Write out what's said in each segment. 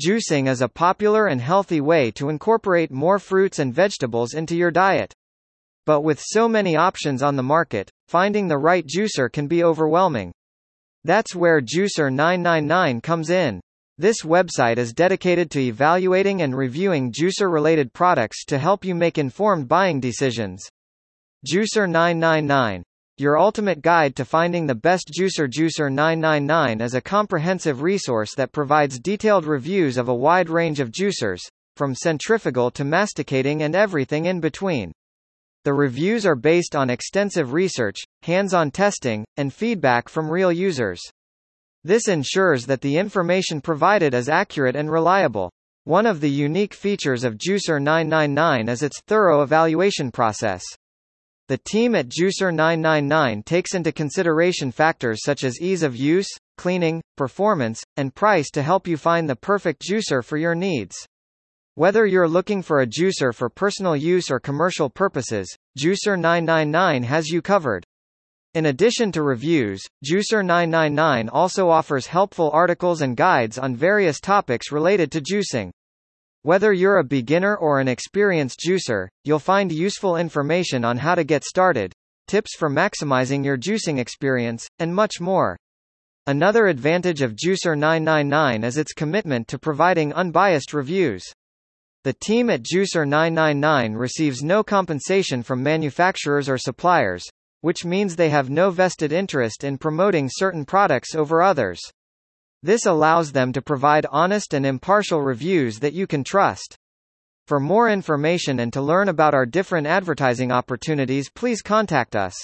Juicing is a popular and healthy way to incorporate more fruits and vegetables into your diet. But with so many options on the market, finding the right juicer can be overwhelming. That's where Juicer 999 comes in. This website is dedicated to evaluating and reviewing juicer-related products to help you make informed buying decisions. Juicer 999 your ultimate guide to finding the best juicer Juicer 999 is a comprehensive resource that provides detailed reviews of a wide range of juicers, from centrifugal to masticating and everything in between. The reviews are based on extensive research, hands-on testing, and feedback from real users. This ensures that the information provided is accurate and reliable. One of the unique features of Juicer 999 is its thorough evaluation process. The team at Juicer 999 takes into consideration factors such as ease of use, cleaning, performance, and price to help you find the perfect juicer for your needs. Whether you're looking for a juicer for personal use or commercial purposes, Juicer 999 has you covered. In addition to reviews, Juicer 999 also offers helpful articles and guides on various topics related to juicing. Whether you're a beginner or an experienced juicer, you'll find useful information on how to get started, tips for maximizing your juicing experience, and much more. Another advantage of Juicer 999 is its commitment to providing unbiased reviews. The team at Juicer 999 receives no compensation from manufacturers or suppliers, which means they have no vested interest in promoting certain products over others. This allows them to provide honest and impartial reviews that you can trust. For more information and to learn about our different advertising opportunities please contact us.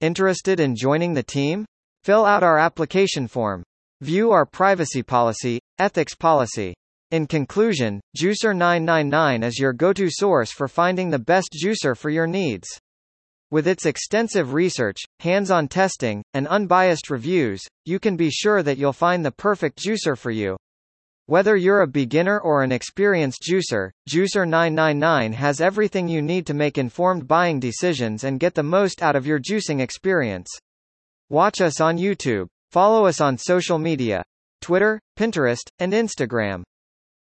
Interested in joining the team? Fill out our application form. View our privacy policy, ethics policy. In conclusion, Juicer 999 is your go-to source for finding the best juicer for your needs. With its extensive research, hands-on testing, and unbiased reviews, you can be sure that you'll find the perfect juicer for you. Whether you're a beginner or an experienced juicer, Juicer 999 has everything you need to make informed buying decisions and get the most out of your juicing experience. Watch us on YouTube. Follow us on social media, Twitter, Pinterest, and Instagram.